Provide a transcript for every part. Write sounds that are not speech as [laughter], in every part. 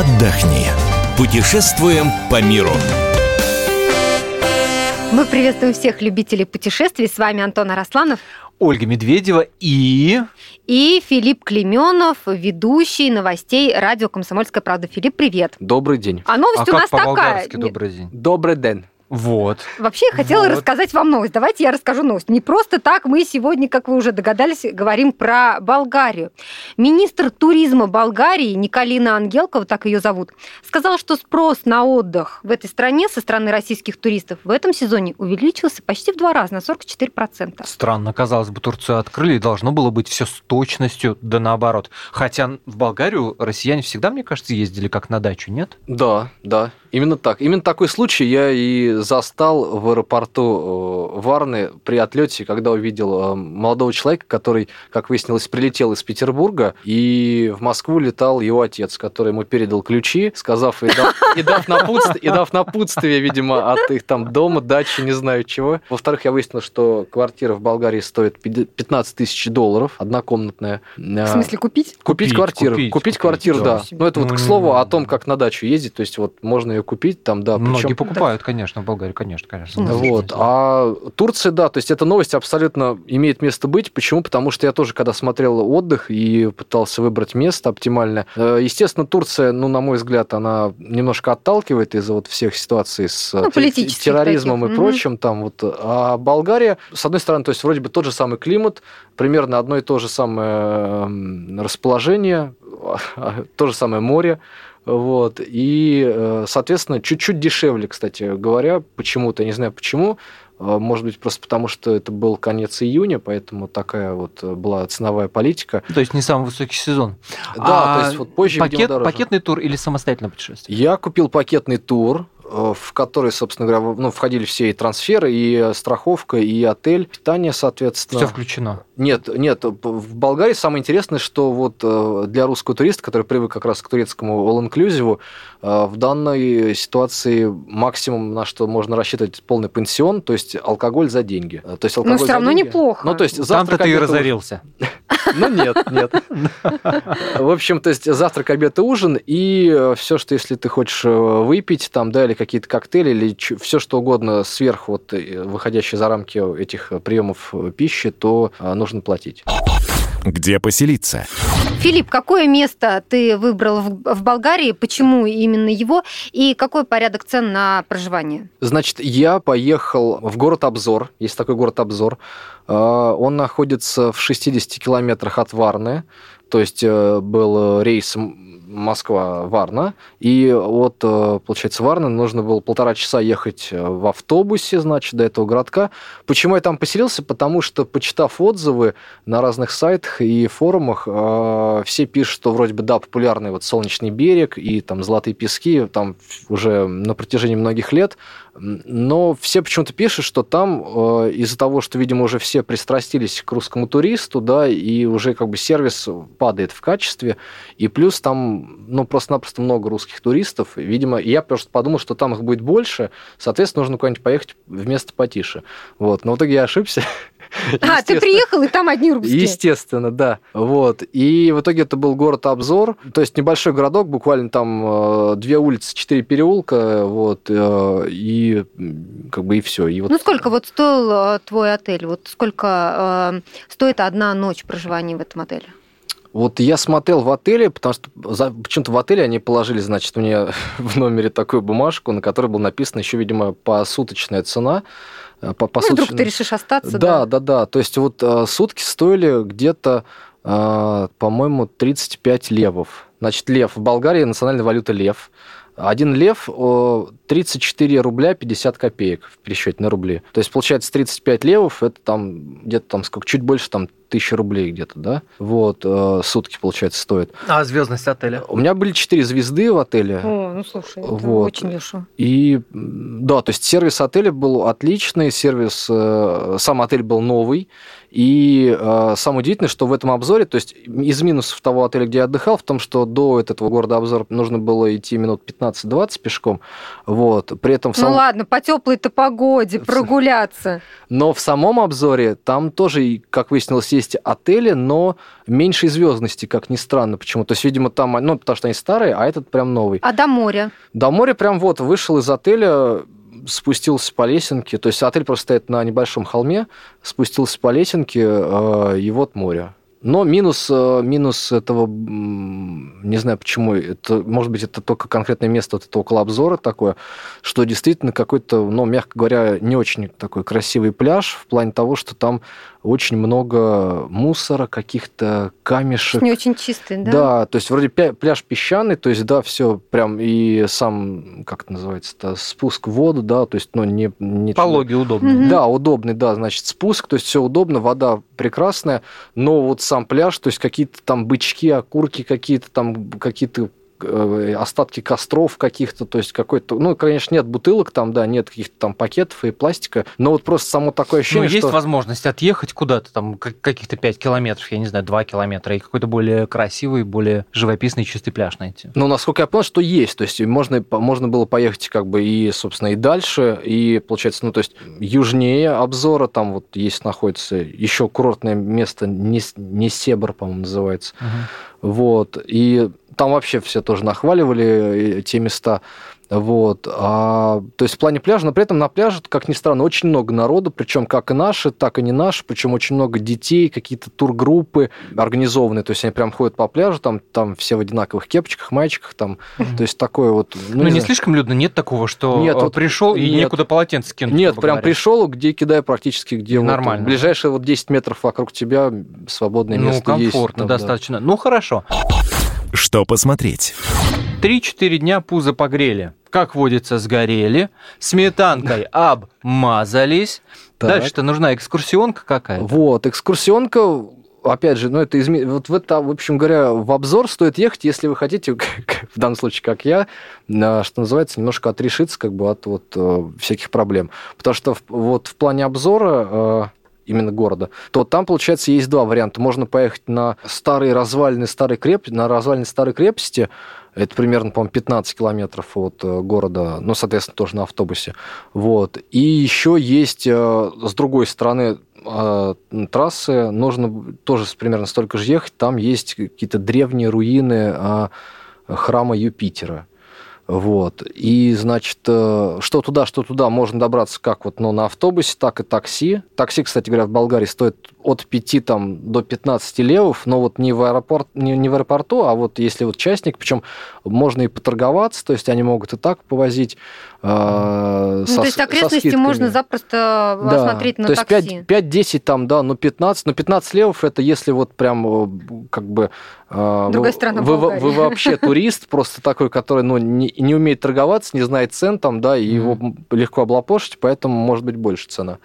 отдохни. Путешествуем по миру. Мы приветствуем всех любителей путешествий. С вами Антон Арасланов. Ольга Медведева и... И Филипп Клеменов, ведущий новостей радио «Комсомольская правда». Филипп, привет. Добрый день. А новость а у нас как такая. по-болгарски добрый день? Добрый день. Вот. Вообще, я хотела Вот. рассказать вам новость. Давайте я расскажу новость. Не просто так мы сегодня, как вы уже догадались, говорим про Болгарию. Министр туризма Болгарии Николина Ангелкова, так ее зовут, сказала, что спрос на отдых в этой стране со стороны российских туристов в этом сезоне увеличился почти в два раза, на 44%. Странно, казалось бы, Турцию открыли, и должно было быть все с точностью, да наоборот. Хотя в Болгарию россияне всегда, мне кажется, ездили как на дачу, нет? Да, да, именно так. Именно такой случай я и застал в аэропорту э, Варны при отлете, когда увидел э, молодого человека, который, как выяснилось, прилетел из Петербурга, и в Москву летал его отец, который ему передал ключи, сказав и дав, и дав, напутствие, и дав напутствие, видимо, от их там дома, дачи, не знаю чего. Во-вторых, я выяснил, что квартира в Болгарии стоит 15 тысяч долларов, однокомнатная. В смысле, купить? Купить, Купить, квартиру. купить, Купить, купить, квартиру, да. да. Ну, это вот к слову о том, как на дачу ездить. То есть, вот можно ее купить там, да. Многие причем- покупают, конечно, в Болгарии, конечно, конечно. Ну, Вот. А Турция, да, то есть эта новость абсолютно имеет место быть. Почему? Потому что я тоже, когда смотрел отдых и пытался выбрать место оптимальное, э, естественно, Турция, ну, на мой взгляд, она немножко отталкивает из-за вот всех ситуаций с Ну, э, политических терроризмом таких, и мгм. прочим. Там вот. А Болгария, с одной стороны, то есть вроде бы тот же самый климат, примерно одно и то же самое расположение, [laughs] то же самое море. Вот. И, э, соответственно, чуть-чуть дешевле, кстати говоря, почему-то, не знаю почему. Э, Может быть, просто потому, что это был конец июня, поэтому такая вот э, была ценовая политика. То есть не самый высокий сезон. Да, А то есть вот позже, видимо, Пакет, дороже. пакетный тур или самостоятельное путешествие? Я купил пакетный тур, в который, собственно говоря, ну, входили все и трансферы, и э, страховка, и отель, питание, соответственно. Все включено. Нет, нет, в Болгарии самое интересное, что вот э, для русского туриста, который привык как раз к турецкому all-inclusive, э, в данной ситуации максимум, на что можно рассчитывать, полный пенсион, то есть алкоголь за деньги. Э, То есть алкоголь Но все равно деньги. неплохо. Ну, то есть Там-то ты и разорился. [laughs] Ну, нет, нет. В общем, то есть завтрак, обед и ужин, и все, что если ты хочешь э, выпить, там, да, или какие-то коктейли, или все, что угодно сверху, вот, э, выходящие за рамки этих приемов э, пищи, то э, нужно платить. Где поселиться? Филипп, какое место ты выбрал в, в Болгарии? Почему именно его? И какой порядок цен на проживание? Значит, я поехал в город Обзор. Есть такой город Обзор. Э, Он находится в 60 километрах от Варны. То есть э, был рейс М- Москва-Варна. И от, э, получается, Варны нужно было полтора часа ехать э, в автобусе, значит, до этого городка. Почему я там поселился? Потому что, почитав отзывы на разных сайтах и форумах, э, все пишут, что вроде бы, да, популярный вот Солнечный берег и там Золотые пески там уже на протяжении многих лет. Но все почему-то пишут, что там э, из-за того, что, видимо, уже все пристрастились к русскому туристу, да, и уже как бы сервис падает в качестве, и плюс там, ну, просто-напросто много русских туристов, видимо, и я просто подумал, что там их будет больше, соответственно, нужно куда-нибудь поехать в место потише. Вот, но в итоге я ошибся. [laughs] А, ты приехал, и там одни русские. Естественно, да. Вот. И в итоге это был город Обзор. То есть небольшой городок, буквально там э, две улицы, четыре переулка, вот, э, и как бы и все. И вот Ну, сколько вот стоил э, твой отель? Вот сколько э, стоит одна ночь проживания в этом отеле? Вот я смотрел в отеле, потому что почему-то в отеле они положили, значит, мне [laughs] в номере такую бумажку, на которой было написано еще, видимо, посуточная цена. Э, По, Ну, вдруг посуточной- ты решишь остаться, Да, да, да. То есть вот э, сутки стоили где-то, э, по-моему, 35 левов. Значит, лев в Болгарии национальная валюта лев. Один лев о, 34 рубля 50 копеек в пересчете на рубли. То есть, получается, 35 левов, это там где-то там сколько, чуть больше там тысячи рублей где-то, да? Вот, сутки, получается, стоит. А звездность отеля? У меня были 4 звезды в отеле. О, ну слушай, это Вот. очень дешево. И да, то есть сервис отеля был отличный, сервис, э, сам отель был новый, И э, самое удивительное, что в этом обзоре, то есть из минусов того отеля, где я отдыхал, в том, что до этого города обзор нужно было идти минут 15-20 пешком. Вот. При этом в Ну самом... ладно, по теплой-то погоде [laughs] прогуляться. Но в самом обзоре там тоже, как выяснилось, есть отели, но меньшей звездности, как ни странно. Почему? То есть, видимо, там, ну, потому что они старые, а этот прям новый. А до моря? До моря прям вот вышел из отеля, спустился по лесенке. То есть отель просто стоит на небольшом холме, спустился по лесенке, э, и вот море. Но минус, э, минус этого, не знаю почему, это, может быть, это только конкретное место вот это около обзора такое, что действительно какой-то, ну, мягко говоря, не очень такой красивый пляж в плане того, что там очень много мусора, каких-то камешек. Не очень чистый, да? Да, то есть вроде пляж песчаный, то есть, да, все прям и сам, как это называется, спуск в воду, да, то есть, ну, не... не Пологи удобные. Мгм. Да, удобный, да, значит, спуск, то есть все удобно, вода прекрасная, но вот сам пляж, то есть какие-то там бычки, окурки какие-то там, какие-то остатки костров каких-то, то есть какой-то, ну, конечно, нет бутылок там, да, нет каких-то там пакетов и пластика, но вот просто само такое Ну, ощущение, есть что... возможность отъехать куда-то, там, как- каких-то 5 километров, я не знаю, 2 километра, и какой-то более красивый, более живописный, чистый пляж найти. Ну, насколько я понял, что есть. То есть можно, можно было поехать как бы и, собственно, и дальше, и, получается, ну, то есть южнее обзора, там вот есть, находится еще курортное место, Нес- Несебр, по-моему, называется. Вот. И там вообще все тоже нахваливали э, те места. Вот. А, то есть в плане пляжа, но при этом на пляже, как ни странно, очень много народу, причем как и наши, так и не наши, причем очень много детей, какие-то тургруппы организованные, то есть они прям ходят по пляжу, там, там все в одинаковых кепочках, маечках, там, то есть такое вот... Ну, не знаю. слишком людно, нет такого, что Нет, э, вот пришел и нет. некуда полотенце кинуть. Нет, прям говоря. пришел, где кидаю практически, где вот Нормально. ближайшие вот 10 метров вокруг тебя свободное Ну, место есть. комфортно там, да. достаточно. Ну, хорошо. Что посмотреть? 3-4 дня пузо погрели. Как водится, сгорели. Сметанкой [laughs] обмазались. Дальше-то нужна экскурсионка какая-то. Вот, экскурсионка, опять же, ну это изме... вот в это, в общем говоря, в обзор стоит ехать, если вы хотите, [laughs] в данном случае, как я, что называется, немножко отрешиться как бы от вот э, всяких проблем. Потому что вот в плане обзора э, именно города, то там, получается, есть два варианта. Можно поехать на старые развалины старой крепости, на развалины старой крепости, это примерно, по-моему, 15 километров от э, города, ну, соответственно, тоже на автобусе. Вот. И еще есть э, с другой стороны э, трассы, нужно тоже примерно столько же ехать. Там есть какие-то древние руины храма Юпитера. Вот. И, значит, э, что туда, что туда можно добраться как вот ну, на автобусе, так и такси. Такси, кстати говоря, в Болгарии стоит от 5 там, до 15 левов, но вот не в, аэропорт, не, не в аэропорту, а вот если вот частник, причем можно и поторговаться, то есть они могут и так повозить. э, Ну, со- то есть окрестности можно запросто Да, осмотреть на то есть такси. 5-10 там, да, ну 15, но 15 левов это если вот прям э, как бы... э, Другая вы- страна вы, Болгария. вы вообще турист, просто такой, который ну, не, не умеет торговаться, не знает цен там, да, и его легко облапошить, поэтому может быть больше цена.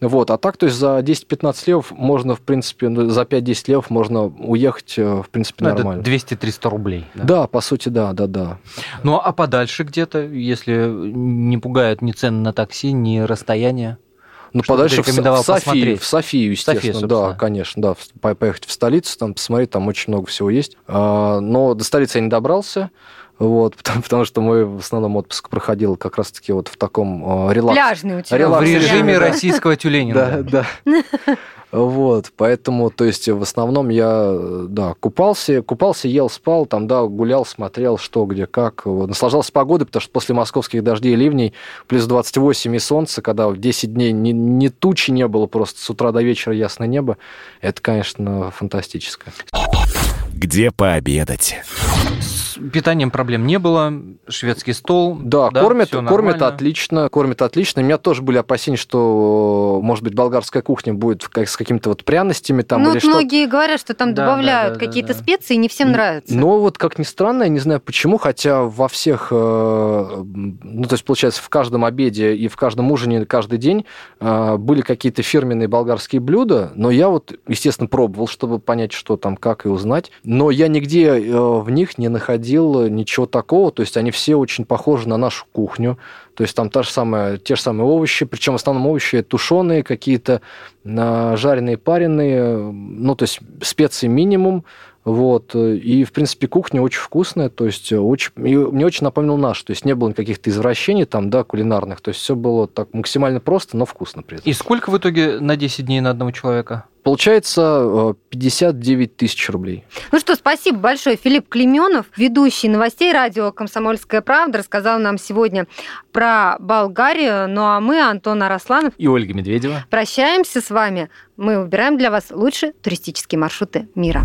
Вот, а так, то есть за 10-15 левов можно, в принципе, ну, за 5-10 левов можно уехать, э, в принципе, Ну, это нормально. 200-300 рублей. да. Да, по сути, да, да, да. Ну, а подальше где-то, если не пугают ни цены на такси, ни расстояние? Ну, подальше в, в Софию, в Софию, естественно, София, да, конечно, да, поехать в столицу, там посмотреть, там очень много всего есть. А, Но до столицы я не добрался, вот, [laughs] потому, потому что мой в основном отпуск проходил как раз-таки вот в таком а, релакс. Пляжный у тебя. Релакс. В режиме Да. российского Да, тюленинга. да. [laughs] Вот, поэтому, то есть, в основном я, да, купался, купался, ел, спал, там, да, гулял, смотрел, что, где, как, вот, наслаждался погодой, потому что после московских дождей и ливней плюс 28 и солнце, когда в 10 дней ни, ни тучи не было, просто с утра до вечера ясное небо, это, конечно, фантастическое. Где пообедать? С питанием проблем не было. Шведский стол. Да, кормят, всё кормят нормально. отлично, кормят отлично. У меня тоже были опасения, что, может быть, болгарская кухня будет как, с какими-то вот пряностями там ну, или вот многие говорят, что там Да, добавляют да, да, да, какие-то да. специи, и не всем нравится. Но вот, как ни странно, я не знаю почему, хотя во всех, э, ну, то есть, получается, в каждом обеде и в каждом ужине каждый день э, были какие-то фирменные болгарские блюда, но я вот, естественно, пробовал, чтобы понять, что там, как и узнать, но я нигде э, в них не находил находил ничего такого. То есть они все очень похожи на нашу кухню. То есть там та же самая, те же самые овощи, причем в основном овощи тушеные, какие-то жареные, пареные, ну, то есть специи минимум, вот. И, в принципе, кухня очень вкусная, то есть очень, и мне очень напомнил наш, то есть не было каких-то извращений там, да, кулинарных, то есть все было так максимально просто, но вкусно при этом. И сколько в итоге на 10 дней на одного человека? Получается 59 э, тысяч рублей. Ну что, спасибо большое. Филипп Клеменов, ведущий новостей радио «Комсомольская правда», рассказал нам сегодня про Болгарию. Ну а мы, Антон Арасланов и Ольга Медведева, прощаемся с вами. Мы выбираем для вас лучшие туристические маршруты мира.